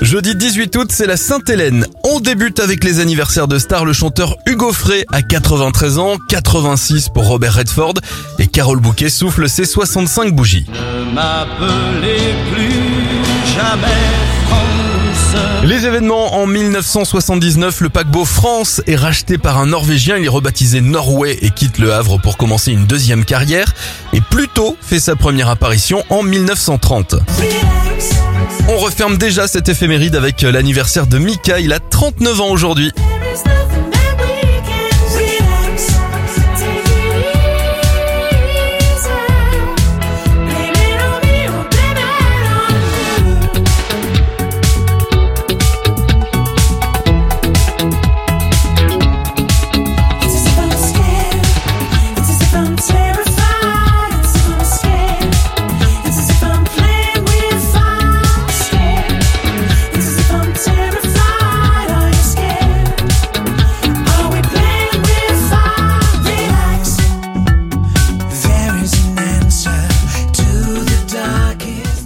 Jeudi 18 août, c'est la Sainte-Hélène. On débute avec les anniversaires de stars. Le chanteur Hugo Frey a 93 ans, 86 pour Robert Redford et Carole Bouquet souffle ses 65 bougies. Ne m'appelez plus jamais France. Les événements en 1979, le paquebot France est racheté par un Norvégien, il est rebaptisé Norway et quitte le Havre pour commencer une deuxième carrière et Pluto fait sa première apparition en 1930. On referme déjà cette éphéméride avec l'anniversaire de Mika, il a 39 ans aujourd'hui.